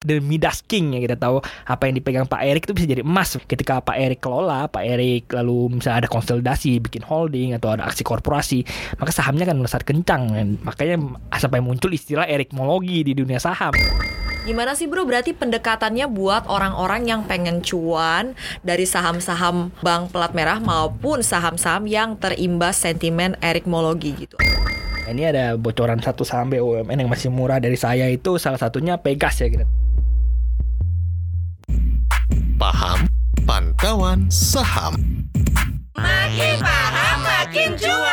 the Midas King ya kita tahu apa yang dipegang Pak Erik itu bisa jadi emas ketika Pak Erik kelola Pak Erik lalu misalnya ada konsolidasi bikin holding atau ada aksi korporasi maka sahamnya kan melesat kencang dan makanya sampai muncul istilah erikmologi di dunia saham Gimana sih bro? Berarti pendekatannya buat orang-orang yang pengen cuan dari saham-saham bank pelat merah maupun saham-saham yang terimbas sentimen erikmologi gitu. ini ada bocoran satu saham BUMN yang masih murah dari saya itu salah satunya Pegas ya kita Paham Pantauan Saham Makin paham makin cuan.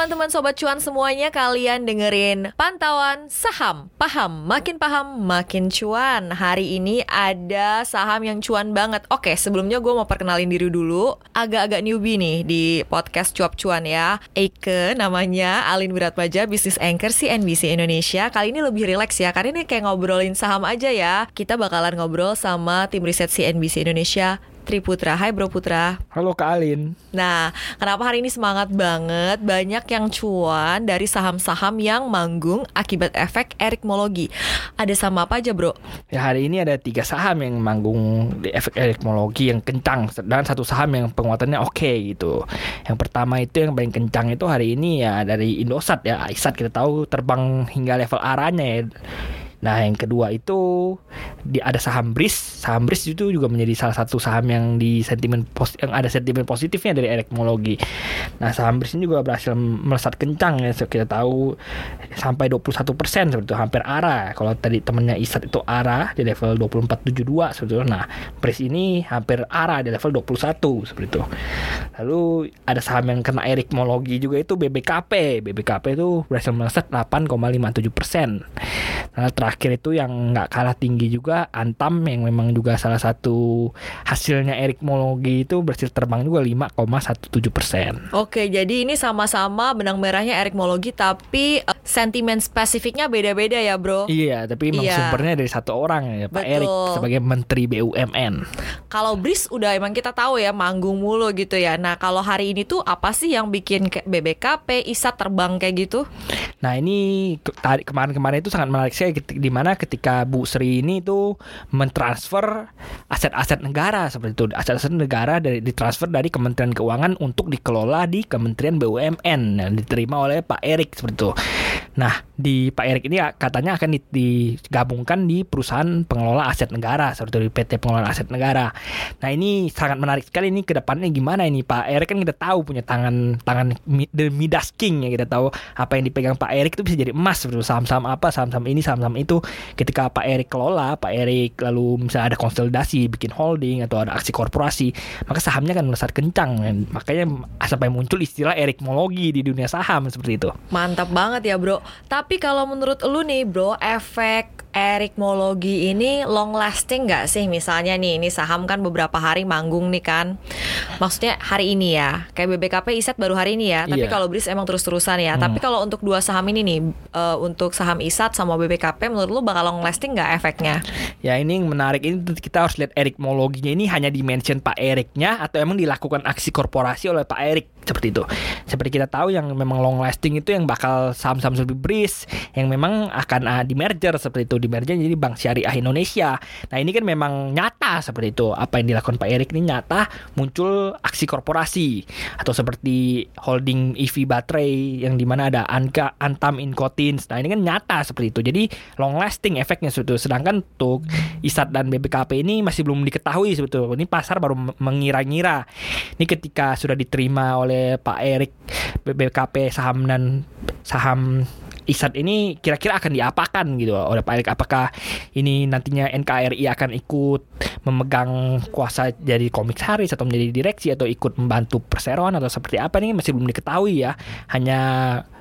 Teman-teman sobat cuan semuanya, kalian dengerin pantauan saham. Paham, makin paham, makin cuan. Hari ini ada saham yang cuan banget. Oke, sebelumnya gue mau perkenalin diri dulu. Agak-agak newbie nih di podcast cuap cuan ya. Eike namanya, Alin Wiratmaja, Business Anchor CNBC Indonesia. Kali ini lebih rileks ya, karena ini kayak ngobrolin saham aja ya. Kita bakalan ngobrol sama tim riset CNBC Indonesia, Tri Putra. Hai Bro Putra. Halo Kak Alin Nah, kenapa hari ini semangat banget? Banyak yang cuan dari saham-saham yang manggung akibat efek erikmologi. Ada saham apa aja, Bro? Ya hari ini ada tiga saham yang manggung di efek erikmologi yang kencang dan satu saham yang penguatannya oke gitu. Yang pertama itu yang paling kencang itu hari ini ya dari Indosat ya. Aisat kita tahu terbang hingga level arahnya ya. Nah yang kedua itu di ada saham BRIS. Saham BRIS itu juga menjadi salah satu saham yang di sentimen pos, yang ada sentimen positifnya dari erikmologi. Nah saham BRIS ini juga berhasil melesat kencang ya. Kita tahu sampai 21 persen seperti itu hampir arah. Kalau tadi temennya Isat itu arah di level 2472 seperti itu. Nah BRIS ini hampir arah di level 21 seperti itu. Lalu ada saham yang kena erikmologi juga itu BBKP. BBKP itu berhasil melesat 8,57 persen. Nah, terakhir itu yang nggak kalah tinggi juga Antam yang memang juga salah satu hasilnya erikmologi itu berhasil terbang juga 5,17 persen. Oke, jadi ini sama-sama benang merahnya erikmologi, tapi eh, sentimen spesifiknya beda-beda ya, Bro. Iya, tapi emang Iya. sumbernya dari satu orang ya, Pak Betul. Erik sebagai Menteri BUMN. Kalau BRIS udah emang kita tahu ya manggung mulu gitu ya. Nah, kalau hari ini tuh apa sih yang bikin BBKP, ISA terbang kayak gitu? Nah ini kemarin-kemarin itu sangat menarik sekali di mana ketika Bu Sri ini itu mentransfer aset-aset negara seperti itu aset-aset negara dari ditransfer dari Kementerian Keuangan untuk dikelola di Kementerian BUMN dan diterima oleh Pak Erik seperti itu. Nah di Pak Erik ini katanya akan di- digabungkan di perusahaan pengelola aset negara seperti di PT Pengelola Aset Negara. Nah ini sangat menarik sekali ini ke depannya gimana ini Pak Erik kan kita tahu punya tangan tangan the Midas King ya kita tahu apa yang dipegang Pak Erik itu bisa jadi emas seperti saham-saham apa saham-saham ini saham-saham itu ketika Pak Erik kelola Pak Erik lalu misalnya ada konsolidasi bikin holding atau ada aksi korporasi maka sahamnya kan melesat kencang. Dan makanya sampai muncul istilah erikmologi di dunia saham seperti itu. Mantap banget ya bro. Tapi kalau menurut lu nih bro Efek erikmologi ini long lasting nggak sih? Misalnya nih Ini saham kan beberapa hari manggung nih kan Maksudnya hari ini ya Kayak BBKP ISET baru hari ini ya Tapi Iya. kalau BRIS emang terus-terusan ya Tapi kalau untuk dua saham ini nih eh, Untuk saham ISAT sama BBKP Menurut lu bakal long lasting nggak efeknya? Ya ini yang menarik ini kita harus lihat erikmologinya ini hanya dimention Pak Eriknya atau emang dilakukan aksi korporasi oleh Pak Erik seperti itu. Seperti kita tahu yang memang long lasting itu yang bakal saham-saham seperti BRIS yang memang akan uh, di merger seperti itu di merger jadi Bank Syariah Indonesia. Nah ini kan memang nyata seperti itu apa yang dilakukan Pak Erik ini nyata muncul aksi korporasi atau seperti holding EV baterai yang di mana ada Anka Antam Incotins. Nah ini kan nyata seperti itu. Jadi long lasting efeknya itu. Sedangkan untuk ISAT dan BBKP ini masih belum diketahui sebetulnya. Ini pasar baru mengira-ngira. Ini ketika sudah diterima oleh Pak Erik BBKP saham dan saham ISAT ini kira-kira akan diapakan gitu oleh Pak Erik? Apakah ini nantinya NKRI akan ikut memegang kuasa jadi komisaris atau menjadi direksi atau ikut membantu perseroan atau seperti apa? Ini masih belum diketahui ya. Hanya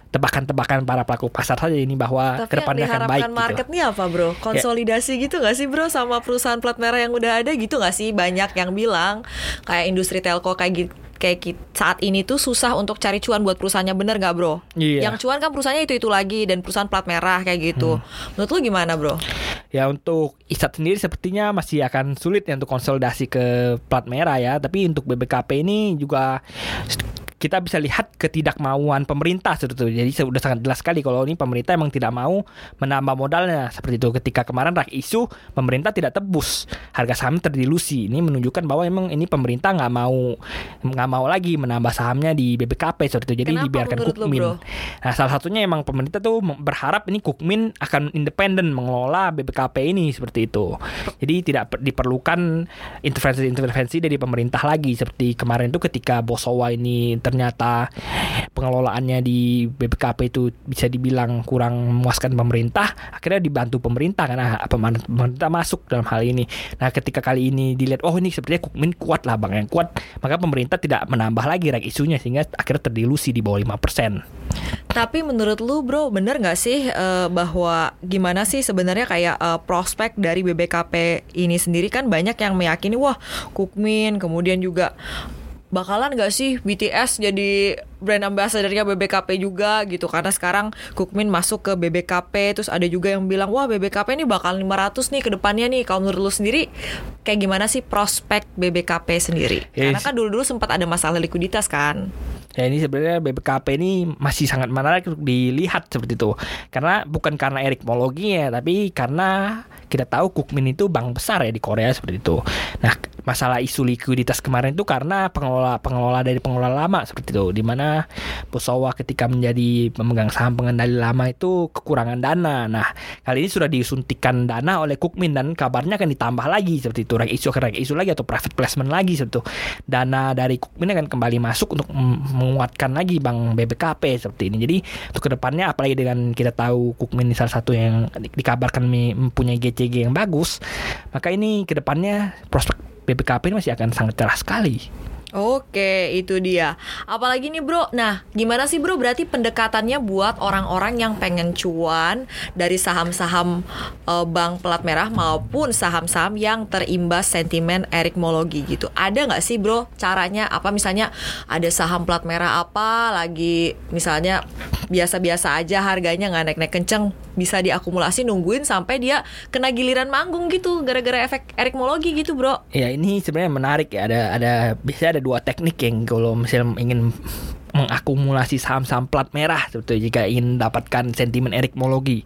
tebakan-tebakan para pelaku pasar saja ini bahwa Tapi yang ke depannya akan baik diharapkan gitu. market nih apa bro? Konsolidasi gitu gak sih bro sama perusahaan plat merah yang udah ada gitu gak sih? Banyak yang bilang kayak industri telco kayak gitu kayak saat ini tuh susah untuk cari cuan buat perusahaannya bener gak bro? Iya. Yang cuan kan perusahaannya itu itu lagi dan perusahaan plat merah kayak gitu. Hmm. Menurut lu gimana bro? Ya untuk ISAT sendiri sepertinya masih akan sulit ya untuk konsolidasi ke plat merah ya. Tapi untuk BBKP ini juga kita bisa lihat ketidakmauan pemerintah seperti itu. Jadi sudah sangat jelas sekali kalau ini pemerintah emang tidak mau menambah modalnya seperti itu. Ketika kemarin rak isu pemerintah tidak tebus harga saham terdilusi. Ini menunjukkan bahwa emang ini pemerintah nggak mau nggak mau lagi menambah sahamnya di BBKP seperti itu. Jadi Kenapa dibiarkan lo, Kukmin. Nah, salah satunya emang pemerintah tuh berharap ini Kukmin akan independen mengelola BBKP ini seperti itu. Jadi tidak per- diperlukan intervensi-intervensi dari pemerintah lagi seperti kemarin itu ketika Bosowa ini ternyata pengelolaannya di BBKP itu bisa dibilang kurang memuaskan pemerintah, akhirnya dibantu pemerintah karena pem- pemerintah masuk dalam hal ini. Nah, ketika kali ini dilihat oh ini sepertinya Kukmin kuat lah Bang yang kuat, maka pemerintah tidak menambah lagi rek isunya sehingga akhirnya terdilusi di bawah 5%. Tapi menurut lu bro, bener nggak sih eh, bahwa gimana sih sebenarnya kayak eh, prospek dari BBKP ini sendiri kan banyak yang meyakini wah Kukmin kemudian juga bakalan nggak sih BTS jadi brand ambassadornya BBKP juga gitu karena sekarang Kukmin masuk ke BBKP terus ada juga yang bilang wah BBKP ini bakal 500 nih ke depannya nih kalau menurut lu sendiri kayak gimana sih prospek BBKP sendiri Yes. karena kan dulu-dulu sempat ada masalah likuiditas kan Ya ini sebenarnya BBKP ini masih sangat menarik untuk dilihat seperti itu. Karena bukan karena eritmologi ya, tapi karena kita tahu Kukmin itu bank besar ya di Korea seperti itu. Nah, masalah isu likuiditas kemarin itu karena pengelola pengelola dari pengelola lama seperti itu, di mana Bosowa ketika menjadi pemegang saham pengendali lama itu kekurangan dana. Nah, kali ini sudah disuntikan dana oleh Kukmin dan kabarnya akan ditambah lagi seperti itu, rek isu rek isu lagi atau private placement lagi seperti itu. Dana dari Kukmin akan kembali masuk untuk menguatkan lagi bank BBKP seperti ini. Jadi untuk ke depannya apalagi dengan kita tahu Kukmin ini salah satu yang di- dikabarkan mempunyai GCG yang bagus, maka ini ke depannya prospek BBKP ini masih akan sangat cerah sekali. Oke, itu dia. Apalagi nih, Bro. Nah, gimana sih, Bro? Berarti pendekatannya buat orang-orang yang pengen cuan dari saham-saham eh, bank pelat merah maupun saham-saham yang terimbas sentimen erikmologi gitu. Ada nggak sih, Bro? Caranya apa? Misalnya ada saham plat merah apa lagi misalnya biasa-biasa aja harganya nggak naik-naik kenceng bisa diakumulasi nungguin sampai dia kena giliran manggung gitu gara-gara efek erikmologi gitu, Bro. Ya ini sebenarnya menarik ya. Ada ada biasanya ada dua teknik yang kalau misalnya ingin mengakumulasi saham-saham plat merah seperti jika ingin mendapatkan sentimen erikmologi.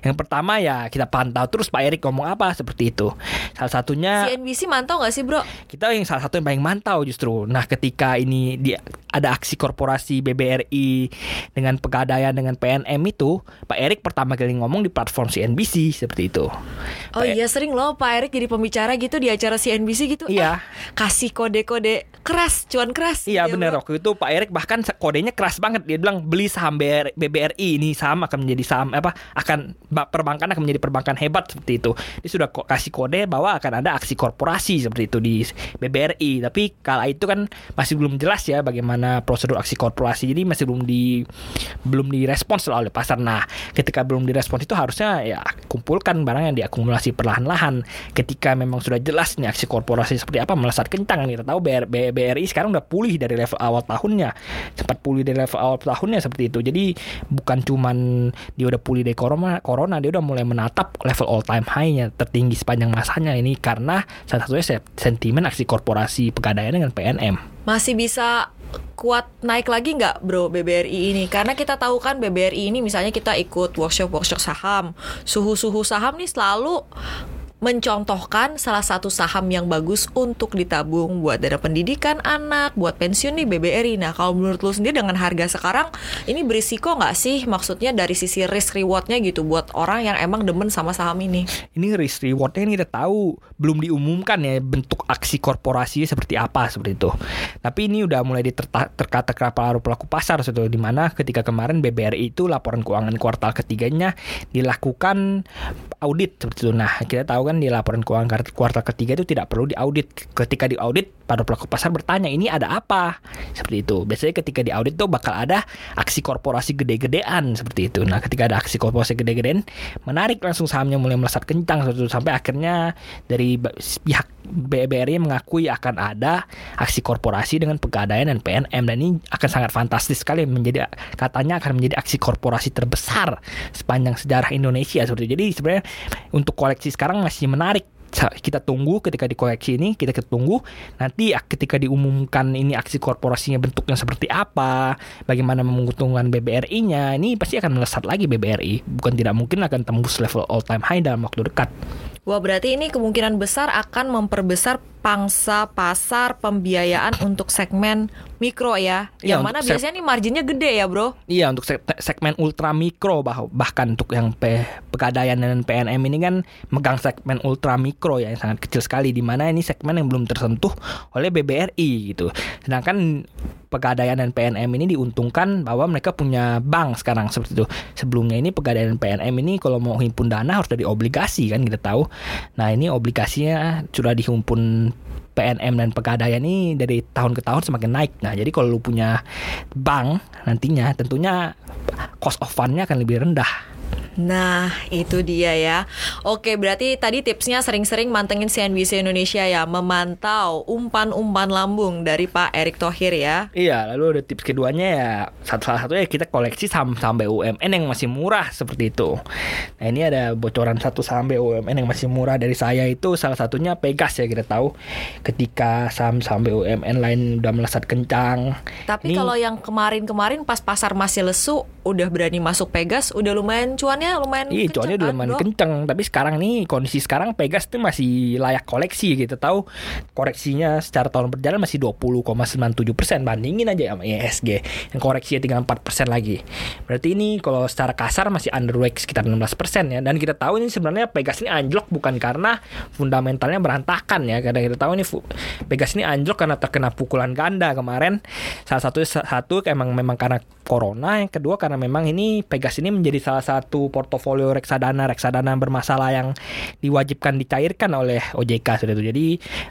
Yang pertama ya kita pantau terus Pak Erik ngomong apa seperti itu. Salah satunya CNBC mantau nggak sih, Bro? kita yang salah satu yang paling mantau justru. Nah, ketika ini di, ada aksi korporasi BBRI dengan pegadaian dengan PNM itu, Pak Erik pertama kali ngomong di platform CNBC seperti itu. Oh Pak- iya sering loh Pak Erik jadi pembicara gitu di acara CNBC gitu. Iya. Eh, kasih kode-kode keras, cuan keras. Iya Gitu, benar Bro. waktu itu Pak Erik bahkan se- kodenya keras banget dia bilang beli saham BR BBRI ini saham akan menjadi saham apa akan ba- perbankan akan menjadi perbankan hebat seperti itu. Dia sudah kasih kode bahwa akan ada aksi korporasi seperti itu di BBRI tapi kala itu kan masih belum jelas ya bagaimana prosedur aksi korporasi jadi masih belum di belum direspons oleh pasar. Nah, ketika belum direspons itu harusnya ya kumpulkan barang yang diakumulasi perlahan-lahan. Ketika memang sudah jelas nih aksi korporasi seperti apa melesat kencang kita tahu BR, B- BRI sekarang udah pulih dari level awal tahunnya. Sempat pulih dari level awal tahunnya seperti itu. Jadi bukan cuman dia udah pulih dari corona, corona dia udah mulai menatap level all time high-nya tertinggi sepanjang masanya ini karena salah satunya se- sentimen aksi korporasi pegadaian dengan PNM. Masih bisa kuat naik lagi nggak bro BBRI ini? Karena kita tahu kan BBRI ini misalnya kita ikut workshop-workshop saham, suhu-suhu saham nih selalu mencontohkan salah satu saham yang bagus untuk ditabung buat dana pendidikan anak, buat pensiun nih BBRI. Nah kalau menurut lu sendiri dengan harga sekarang ini berisiko nggak sih? Maksudnya dari sisi risk rewardnya gitu buat orang yang emang demen sama saham ini. ini risk rewardnya ini kita tahu belum diumumkan ya bentuk aksi korporasinya seperti apa seperti itu. Tapi ini udah mulai terkata pelaku pelaku pasar di mana ketika kemarin BBRI itu laporan keuangan kuartal ketiganya dilakukan audit seperti itu. Nah kita tahu kan di laporan keuangan kuartal ketiga itu tidak perlu diaudit. Ketika diaudit para pelaku pasar bertanya ini ada apa seperti itu. Biasanya ketika diaudit tuh bakal ada aksi korporasi gede-gedean seperti itu. Nah ketika ada aksi korporasi gede-gedean menarik langsung sahamnya mulai melesat kencang sampai akhirnya dari pihak BBRI mengakui akan ada aksi korporasi dengan pegadaian dan PNM dan ini akan sangat fantastis sekali menjadi katanya akan menjadi aksi korporasi terbesar sepanjang sejarah Indonesia seperti itu. Jadi sebenarnya untuk koleksi sekarang masih menarik. Sa- kita tunggu ketika dikoreksi ini kita tunggu nanti ketika diumumkan ini aksi korporasinya bentuknya seperti apa bagaimana menguntungkan BBRI-nya ini pasti akan melesat lagi BBRI bukan tidak mungkin akan tembus level all time high dalam waktu dekat Wah berarti ini kemungkinan besar akan memperbesar pangsa pasar pembiayaan untuk segmen mikro ya. Iya, Yang mana biasanya nih marginnya gede ya bro. Iya untuk seg- segmen ultra mikro bah- bahkan untuk yang P- pegadaian dan PNM ini kan megang segmen ultra mikro ya yang sangat kecil sekali di mana ini segmen yang belum tersentuh oleh BBRI gitu. Sedangkan pegadaian dan PNM ini diuntungkan bahwa mereka punya bank sekarang seperti itu. Sebelumnya ini pegadaian dan PNM ini kalau mau himpun dana harus dari obligasi kan kita tahu. Nah ini obligasinya sudah dihimpun PNM dan Pegadaian ini dari tahun ke tahun semakin naik. Nah, jadi kalau lu punya bank nantinya tentunya cost of fund-nya akan lebih rendah. Nah itu dia ya. Oke berarti tadi tipsnya sering-sering mantengin CNBC Indonesia ya. Memantau umpan-umpan lambung dari Pak Erick Thohir ya. Iya, lalu ada tips keduanya ya satu salah satunya kita koleksi saham-saham BUMN yang masih murah seperti itu. Nah, ini ada bocoran satu saham BUMN yang masih murah dari saya itu salah satunya Pegas ya kita tahu ketika saham-saham BUMN lain udah melesat kencang. Tapi Ini- kalau yang kemarin-kemarin pas pasar masih lesu udah berani masuk Pegas udah lumayan cuannya lumayan Iya, cuannya udah kan, lumayan bro? kenceng. Tapi sekarang nih kondisi sekarang Pegas tuh masih layak koleksi gitu. Tahu koreksinya secara tahun berjalan masih 20,97 persen. Bandingin aja sama ISG yang koreksinya tinggal 4 persen lagi. Berarti ini kalau secara kasar masih underweight sekitar 16 persen ya. Dan kita tahu ini sebenarnya Pegas ini anjlok bukan karena fundamentalnya berantakan ya. Karena kita tahu ini Pegas ini anjlok karena terkena pukulan ganda kemarin. Salah satu satu emang memang karena corona. Yang kedua karena memang ini Pegas ini menjadi salah satu portofolio reksadana reksadana bermasalah yang diwajibkan dicairkan oleh OJK sudah itu. Jadi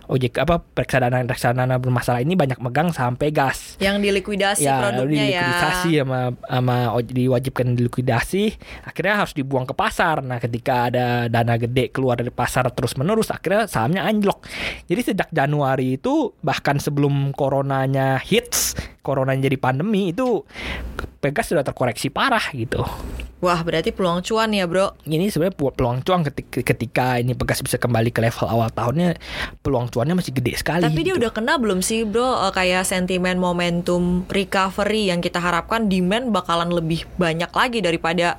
OJK apa reksadana reksadana bermasalah ini banyak megang saham Pegas. Yang dilikuidasi Ya, produknya ya. dilikuidasi sama sama oj- diwajibkan dilikuidasi, akhirnya harus dibuang ke pasar. Nah, ketika ada dana gede keluar dari pasar terus menerus, akhirnya sahamnya anjlok. Jadi sejak Januari itu bahkan sebelum coronanya hits, coronanya jadi pandemi itu Pegas sudah terkoreksi parah gitu. Wah berarti peluang cuan ya bro. Ini sebenarnya peluang cuan ketika, ketika ini Pegas bisa kembali ke level awal tahunnya, peluang cuannya masih gede sekali. Tapi dia gitu. udah kena belum sih bro eh, kayak sentimen momentum recovery yang kita harapkan demand bakalan lebih banyak lagi daripada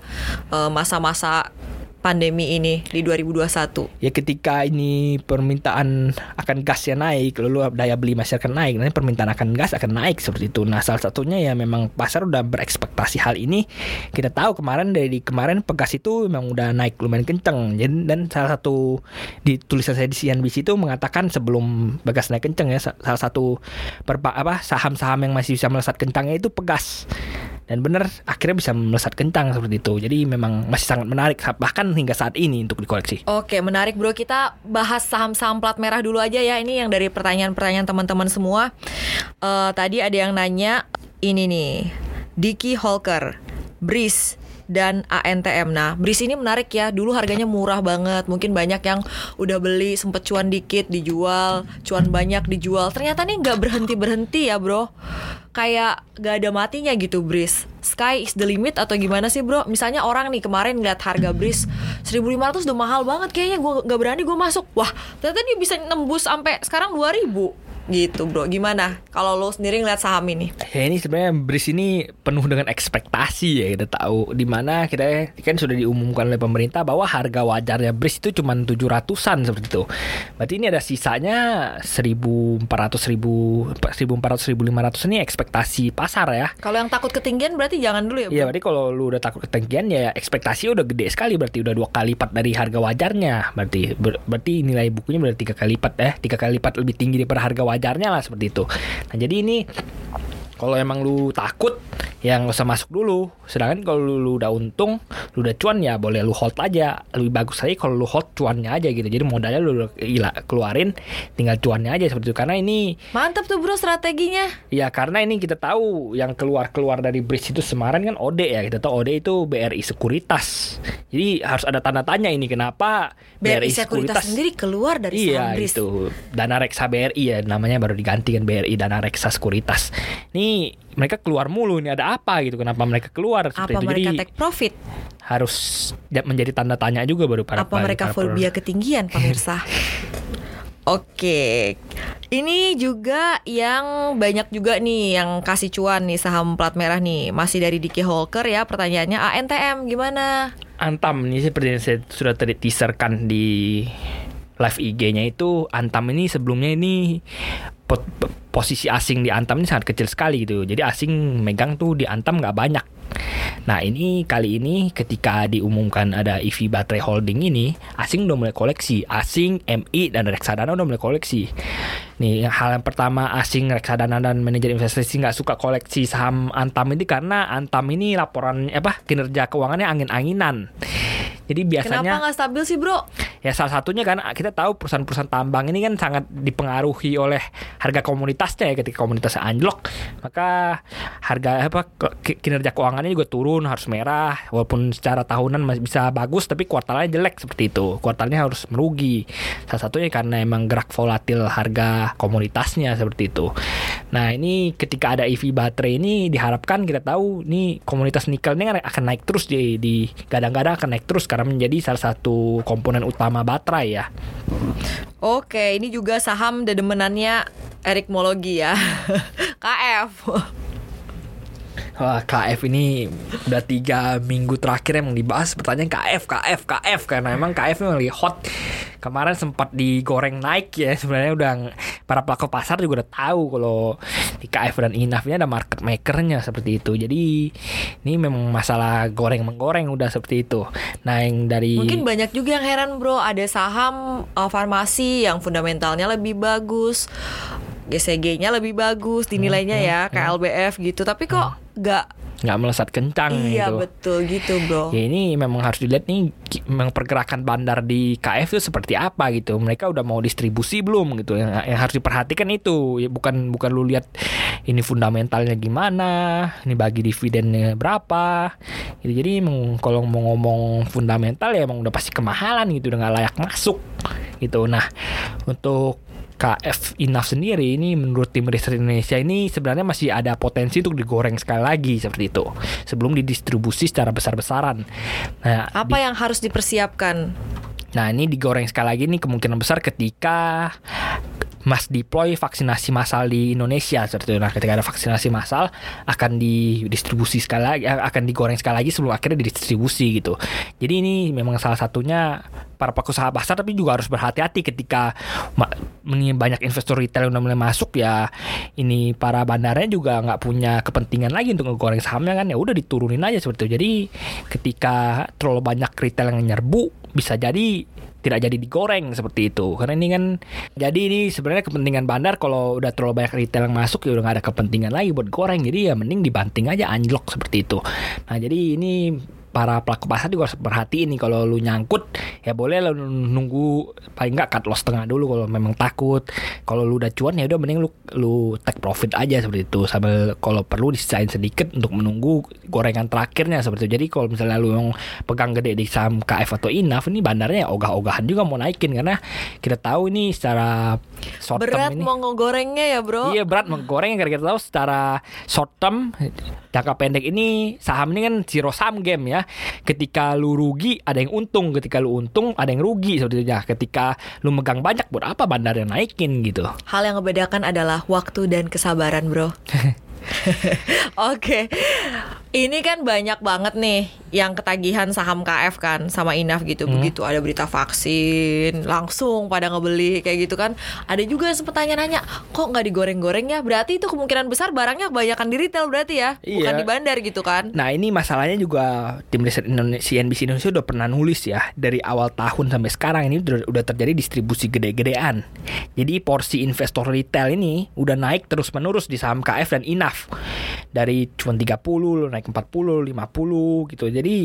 eh, masa-masa pandemi ini di 2021. ya ketika ini permintaan akan gasnya naik lalu daya beli masyarakat naik nanti permintaan akan gas akan naik seperti itu. Nah salah satunya ya memang pasar udah berekspektasi hal ini. Kita tahu kemarin dari kemarin pegas itu memang udah naik lumayan kenceng. Dan salah satu di tulisan saya di CNBC itu mengatakan sebelum pegas naik kenceng ya sa- salah satu perpa, apa saham-saham yang masih bisa melesat kencangnya itu pegas dan benar akhirnya bisa melesat kencang seperti itu jadi memang masih sangat menarik bahkan hingga saat ini untuk dikoleksi Oke, menarik bro. Kita bahas saham-saham plat merah dulu aja ya. Ini yang dari pertanyaan-pertanyaan teman-teman semua. Eh, tadi ada yang nanya ini nih, Dicky Holker, Breeze dan ANTM. Nah, Breeze ini menarik ya. Dulu harganya murah banget. Mungkin banyak yang udah beli sempet cuan dikit dijual, cuan banyak dijual. Ternyata nih nggak berhenti berhenti ya bro. Kayak gak ada matinya gitu Breeze. Sky is the limit atau gimana sih bro? Misalnya orang nih kemarin ngeliat harga Breeze 1500 udah mahal banget kayaknya gue gak berani gue masuk. Wah ternyata dia bisa nembus sampai sekarang 2000 gitu bro. Gimana? Kalau lo sendiri ngeliat saham ini? Ya ini sebenarnya Bris ini penuh dengan ekspektasi ya kita tahu. Di mana kita kan sudah diumumkan oleh pemerintah bahwa harga wajarnya Bris itu cuma 700an seperti itu. Berarti ini ada sisanya 1400 1000 1400 1500 ini ekspektasi pasar ya. Kalau yang takut ketinggian berarti jangan dulu ya bro. Iya berarti kalau lu udah takut ketinggian ya ekspektasi udah gede sekali. Berarti udah dua kali lipat dari harga wajarnya. Berarti ber- berarti nilai bukunya berarti tiga kali lipat eh tiga kali lipat lebih tinggi daripada harga wajarnya lah seperti itu. Nah jadi ini kalau emang lu takut ya nggak usah masuk dulu. Sedangkan kalau lu, lu udah untung, lu udah cuan ya boleh lu hold aja. Lebih bagus lagi kalau lu hold cuannya aja gitu. Jadi modalnya lu gila keluarin, tinggal cuannya aja seperti itu. Karena ini Mantap tuh bro strateginya. Ya karena ini kita tahu yang keluar-keluar dari bridge itu Semarang kan OD ya kita tahu OD itu BRI Sekuritas. Jadi harus ada tanda tanya ini kenapa BRI Sekuritas sendiri keluar dari Iya Breeze. itu Dana Reksa BRI ya namanya baru diganti kan BRI Dana Reksa Sekuritas. Ini mereka keluar mulu ini ada apa gitu kenapa mereka keluar seperti Apa itu mereka jadi take profit? harus menjadi tanda tanya juga baru para Apa mereka para- fobia ketinggian pemirsa? Oke, ini juga yang banyak juga nih yang kasih cuan nih saham plat merah nih masih dari Diki Holker ya pertanyaannya ANTM gimana? Antam ini seperti yang saya sudah tadi teaserkan di live IG-nya itu Antam ini sebelumnya ini posisi asing di Antam ini sangat kecil sekali gitu. Jadi asing megang tuh di Antam nggak banyak. Nah ini kali ini ketika diumumkan ada EV Baterai Holding ini asing udah mulai koleksi, asing, MI dan reksadana udah mulai koleksi. Nih hal yang pertama asing reksadana dan manajer investasi nggak suka koleksi saham Antam ini karena Antam ini laporan apa kinerja keuangannya angin-anginan. Jadi biasanya Kenapa nggak stabil sih bro? Ya salah satunya kan kita tahu perusahaan-perusahaan tambang ini kan sangat dipengaruhi oleh harga komunitasnya ya ketika komunitasnya anjlok. Maka harga apa kinerja keuangannya juga turun harus merah walaupun secara tahunan masih bisa bagus tapi kuartalnya jelek seperti itu. Kuartalnya harus merugi. Salah satunya karena emang gerak volatil harga komoditasnya seperti itu. Nah ini ketika ada EV baterai ini diharapkan kita tahu ini komunitas nikel ini kan akan naik terus di di gadang-gadang akan naik terus karena menjadi salah satu komponen utama baterai ya Oke, ini juga saham dedemenannya Erik Mologi ya. KF. Wah KF ini udah tiga minggu terakhir emang dibahas. Pertanyaan KF KF KF karena emang KF memang lagi hot. Kemarin sempat digoreng naik ya. Sebenarnya udah para pelaku pasar juga udah tahu kalau di KF dan Inaf ini ada market makernya seperti itu. Jadi ini memang masalah goreng menggoreng udah seperti itu. Nah yang dari Mungkin banyak juga yang heran bro, ada saham uh, farmasi yang fundamentalnya lebih bagus, GCG-nya lebih bagus dinilainya Hmm, ya, KLBF gitu. Tapi kok nggak nggak melesat kencang iya gitu betul gitu bro. Ya ini memang harus dilihat nih memang pergerakan bandar di KF itu seperti apa gitu. Mereka udah mau distribusi belum gitu. Yang, yang harus diperhatikan itu ya bukan bukan lu lihat ini fundamentalnya gimana, ini bagi dividennya berapa. Gitu. Jadi kalau mau ngomong fundamental ya emang udah pasti kemahalan gitu, udah nggak layak masuk gitu. Nah, untuk KF Inaf sendiri ini menurut tim riset Indonesia ini sebenarnya masih ada potensi untuk digoreng sekali lagi seperti itu sebelum didistribusi secara besar-besaran. Nah, Apa yang harus dipersiapkan? Nah ini digoreng sekali lagi nih kemungkinan besar ketika mas deploy vaksinasi massal di Indonesia seperti itu. Nah ketika ada vaksinasi massal akan didistribusi sekali lagi, akan digoreng sekali lagi sebelum akhirnya didistribusi gitu. Jadi ini memang salah satunya para pelaku usaha pasar tapi juga harus berhati-hati ketika banyak investor retail yang mulai masuk ya ini para bandarnya juga nggak punya kepentingan lagi untuk ngegoreng sahamnya kan ya udah diturunin aja seperti itu jadi ketika terlalu banyak retail yang nyerbu bisa jadi tidak jadi digoreng seperti itu. Karena ini kan jadi ini sebenarnya kepentingan bandar. Kalau udah terlalu banyak retail yang masuk ya udah nggak ada kepentingan lagi buat goreng. Jadi ya mending dibanting aja anjlok seperti itu. Nah jadi ini para pelaku pasar juga harus perhatiin nih kalau lu nyangkut ya boleh lu nunggu paling nggak cut loss tengah dulu kalau memang takut kalau lu udah cuan ya udah mending lu lu take profit aja seperti itu sambil kalau perlu disisain sedikit untuk menunggu gorengan terakhirnya seperti itu jadi kalau misalnya lu yang pegang gede di saham KF atau INAF ini bandarnya ya ogah-ogahan juga mau naikin karena kita tahu ini secara short Berat term ini mau ngegorengnya ya bro. Iya berat menggoreng karena kita tahu secara short term jangka pendek ini saham ini kan zero sum game ya. Ketika lu rugi ada yang untung, ketika lu untung ada yang rugi sebetulnya. Ketika lu megang banyak buat apa bandar yang naikin gitu. Hal yang membedakan adalah waktu dan kesabaran, bro. Oke, ini kan banyak banget nih yang ketagihan saham KF kan sama Inaf gitu. Begitu ada berita vaksin, langsung pada ngebeli kayak gitu kan. Ada juga yang sempat tanya-nanya, kok nggak digoreng-goreng ya? Berarti itu kemungkinan besar barangnya kebanyakan di retail berarti ya, bukan Iya. di bandar gitu kan? Nah ini masalahnya juga tim riset Indonesia, CNBC Indonesia udah pernah nulis ya dari awal tahun sampai sekarang ini udah, udah terjadi distribusi gede-gedean. Jadi porsi investor retail ini udah naik terus menerus di saham KF dan INAF dari cuma 30 naik 40, 50 gitu. Jadi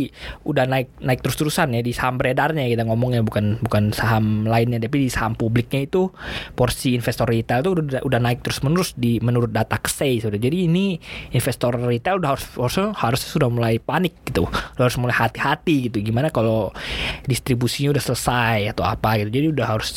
udah naik naik terus-terusan ya di saham beredarnya kita ngomongnya bukan bukan saham lainnya tapi di saham publiknya itu porsi investor retail itu udah udah naik terus-menerus di menurut data KSEI sudah. Jadi ini investor retail udah harus harusnya, harusnya sudah mulai panik gitu. Harus mulai hati-hati gitu. Gimana kalau distribusinya udah selesai atau apa gitu. Jadi udah harus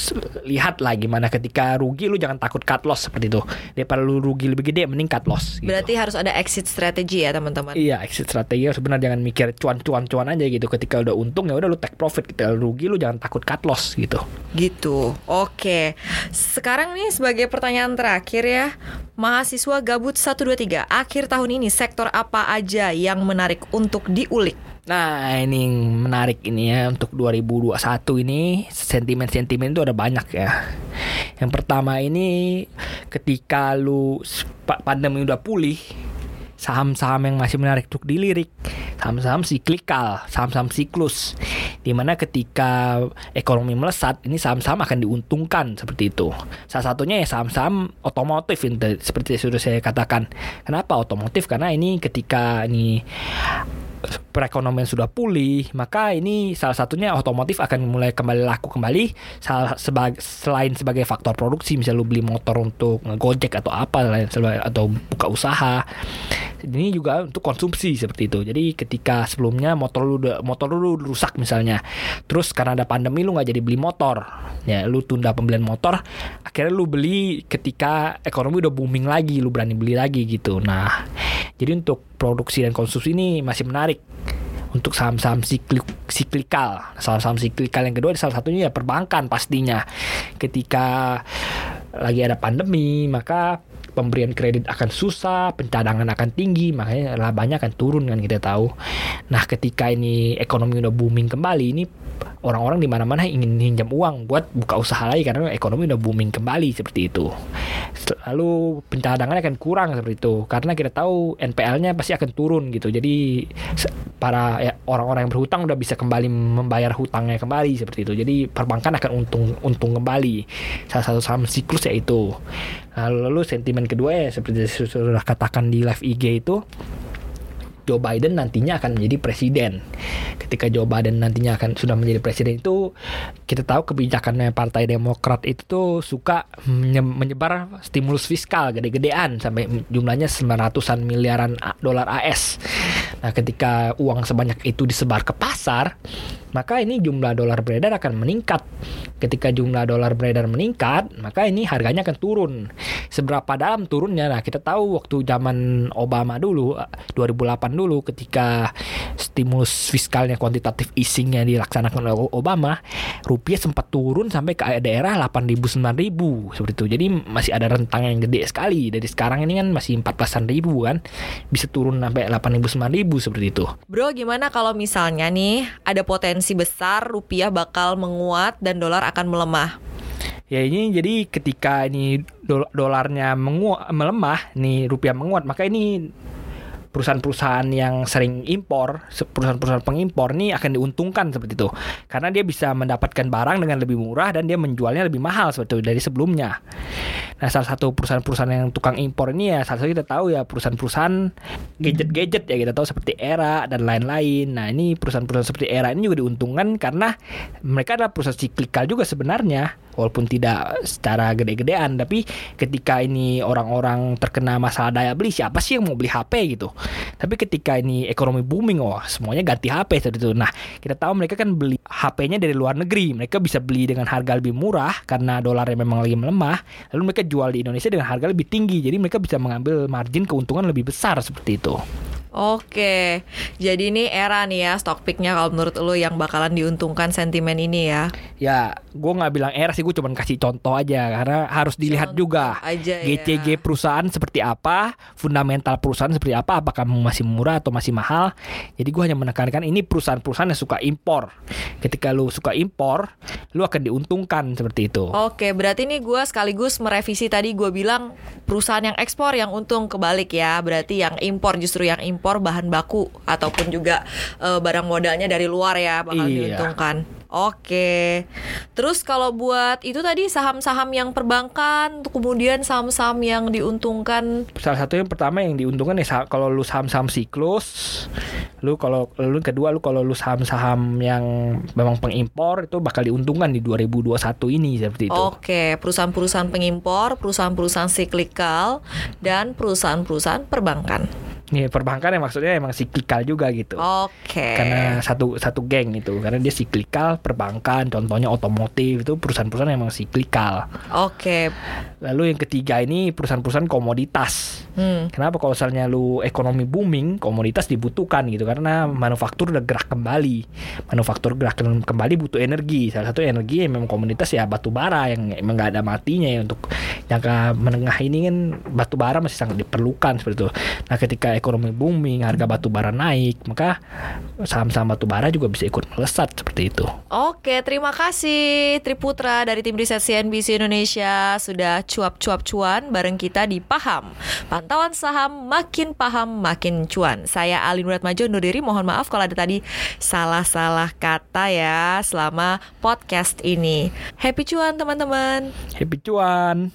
lihat lah gimana ketika rugi lu jangan takut cut loss seperti itu. Daripada lu rugi lebih gede mending cut loss gitu. Berarti harus ada exit strategy ya teman-teman. Iya, exit strategi sebenarnya jangan mikir cuan-cuan-cuan aja gitu. Ketika udah untung ya udah lu take profit, ketika lu rugi lu jangan takut cut loss gitu. Gitu. Oke. Sekarang nih sebagai pertanyaan terakhir ya. Mahasiswa gabut 123 akhir tahun ini sektor apa aja yang menarik untuk diulik? Nah ini menarik ini ya untuk 2021 ini sentimen-sentimen itu ada banyak ya. Yang pertama ini ketika lu pandemi udah pulih, saham-saham yang masih menarik untuk dilirik, saham-saham siklikal, saham-saham siklus. Di mana ketika ekonomi melesat, ini saham-saham akan diuntungkan seperti itu. Salah satunya ya saham-saham otomotif seperti sudah saya katakan. Kenapa otomotif? Karena ini ketika ini perekonomian sudah pulih, maka ini salah satunya otomotif akan mulai kembali laku kembali. Salah sebagai selain sebagai faktor produksi, misalnya lu beli motor untuk ngegojek atau apa lain atau buka usaha. Ini juga untuk konsumsi seperti itu. Jadi ketika sebelumnya motor lu motor lu rusak misalnya, terus karena ada pandemi lu nggak jadi beli motor, ya lu tunda pembelian motor, akhirnya lu beli ketika ekonomi udah booming lagi, lu berani beli lagi gitu. Nah, jadi untuk produksi dan konsumsi ini masih menarik untuk saham-saham siklik, siklikal. Saham-saham siklikal yang kedua salah satunya ya perbankan pastinya. Ketika lagi ada pandemi, maka pemberian kredit akan susah, pencadangan akan tinggi, makanya labanya akan turun kan kita tahu. Nah, ketika ini ekonomi udah booming kembali, ini orang-orang di mana-mana ingin pinjam uang buat buka usaha lagi karena ekonomi udah booming kembali seperti itu. Lalu pencadangan akan kurang seperti itu karena kita tahu NPL-nya pasti akan turun gitu. Jadi para ya, orang-orang yang berhutang udah bisa kembali membayar hutangnya kembali seperti itu. Jadi perbankan akan untung untung kembali. Salah satu saham siklus yaitu. Lalu, lalu sentimen kedua ya seperti sudah katakan di live IG itu Joe Biden nantinya akan menjadi presiden. Ketika Joe Biden nantinya akan sudah menjadi presiden itu kita tahu kebijakannya Partai Demokrat itu tuh suka menye- menyebar stimulus fiskal gede-gedean sampai jumlahnya 900-an miliaran dolar AS. Nah, ketika uang sebanyak itu disebar ke pasar, maka ini jumlah dolar beredar akan meningkat. Ketika jumlah dolar beredar meningkat, maka ini harganya akan turun. Seberapa dalam turunnya? Nah, kita tahu waktu zaman Obama dulu, eh, 2008 dulu, ketika stimulus fiskalnya kuantitatif easingnya dilaksanakan oleh Obama, rupiah sempat turun sampai ke daerah 8.000 9.000 seperti itu. Jadi masih ada rentang yang gede sekali. Dari sekarang ini kan masih 14.000 ribu kan, bisa turun sampai 8.000 9.000 seperti itu. Bro, gimana kalau misalnya nih ada potensi besar rupiah bakal menguat dan dolar akan melemah? Ya ini jadi ketika ini dol- dolarnya menguat, melemah, nih rupiah menguat, maka ini perusahaan-perusahaan yang sering impor, perusahaan-perusahaan pengimpor nih akan diuntungkan seperti itu. Karena dia bisa mendapatkan barang dengan lebih murah dan dia menjualnya lebih mahal seperti itu dari sebelumnya. Nah, salah satu perusahaan-perusahaan yang tukang impor ini ya salah satu kita tahu ya perusahaan-perusahaan gadget-gadget ya kita tahu seperti Era dan lain-lain. Nah, ini perusahaan-perusahaan seperti Era ini juga diuntungkan karena mereka adalah perusahaan siklikal juga sebenarnya walaupun tidak secara gede-gedean tapi ketika ini orang-orang terkena masalah daya beli siapa sih yang mau beli HP gitu? Tapi ketika ini ekonomi booming oh semuanya ganti HP seperti itu. Nah kita tahu mereka kan beli HP-nya dari luar negeri. Mereka bisa beli dengan harga lebih murah karena dolarnya memang lagi melemah. Lalu mereka jual di Indonesia dengan harga lebih tinggi. Jadi mereka bisa mengambil margin keuntungan lebih besar seperti itu Oke, jadi ini era nih ya stock picknya kalau menurut lo yang bakalan diuntungkan sentimen ini ya. ya gue nggak bilang era sih gue cuma kasih contoh aja karena harus dilihat Contoh juga aja ya. GCG perusahaan seperti apa fundamental perusahaan seperti apa apakah masih murah atau masih mahal jadi gue hanya menekankan ini perusahaan-perusahaan yang suka impor ketika lu suka impor lu akan diuntungkan seperti itu Oke, berarti nih gue sekaligus merevisi tadi gue bilang perusahaan yang ekspor yang untung kebalik ya. Berarti yang impor justru yang impor bahan baku ataupun juga eh, barang modalnya dari luar ya bakal Iya. diuntungkan. Oke. Terus kalau buat itu tadi saham-saham yang perbankan, kemudian saham-saham yang diuntungkan salah satu yang pertama yang diuntungkan ya kalau lu saham-saham siklus lu kalau lu kedua lu kalau lu saham-saham yang memang pengimpor itu bakal diuntungkan di 2021 ini seperti itu Oke, perusahaan-perusahaan pengimpor, perusahaan-perusahaan siklikal, dan perusahaan-perusahaan perbankan. Nih perbankan yang maksudnya emang siklikal juga gitu. Oke. Karena satu satu geng itu, karena dia siklikal perbankan, contohnya otomotif itu perusahaan-perusahaan emang siklikal. Oke. Lalu yang ketiga ini perusahaan-perusahaan komoditas. Hmm. Kenapa kalau misalnya lu ekonomi booming, komoditas dibutuhkan gitu karena manufaktur udah gerak kembali. Manufaktur gerak kembali butuh energi. Salah satu energi yang memang komoditas ya batu bara yang emang nggak ada matinya ya untuk jangka menengah ini kan batu bara masih sangat diperlukan seperti itu. Nah, ketika ekonomi booming, harga batu bara naik, maka saham-saham batu bara juga bisa ikut melesat seperti itu. Oke, terima kasih Triputra dari tim riset CNBC Indonesia sudah cuap-cuap cuan bareng kita di Paham. Pantauan saham makin paham makin cuan. Saya Alin Majo undur diri. Mohon maaf kalau ada tadi salah-salah kata ya selama podcast ini. Happy cuan teman-teman. Happy cuan.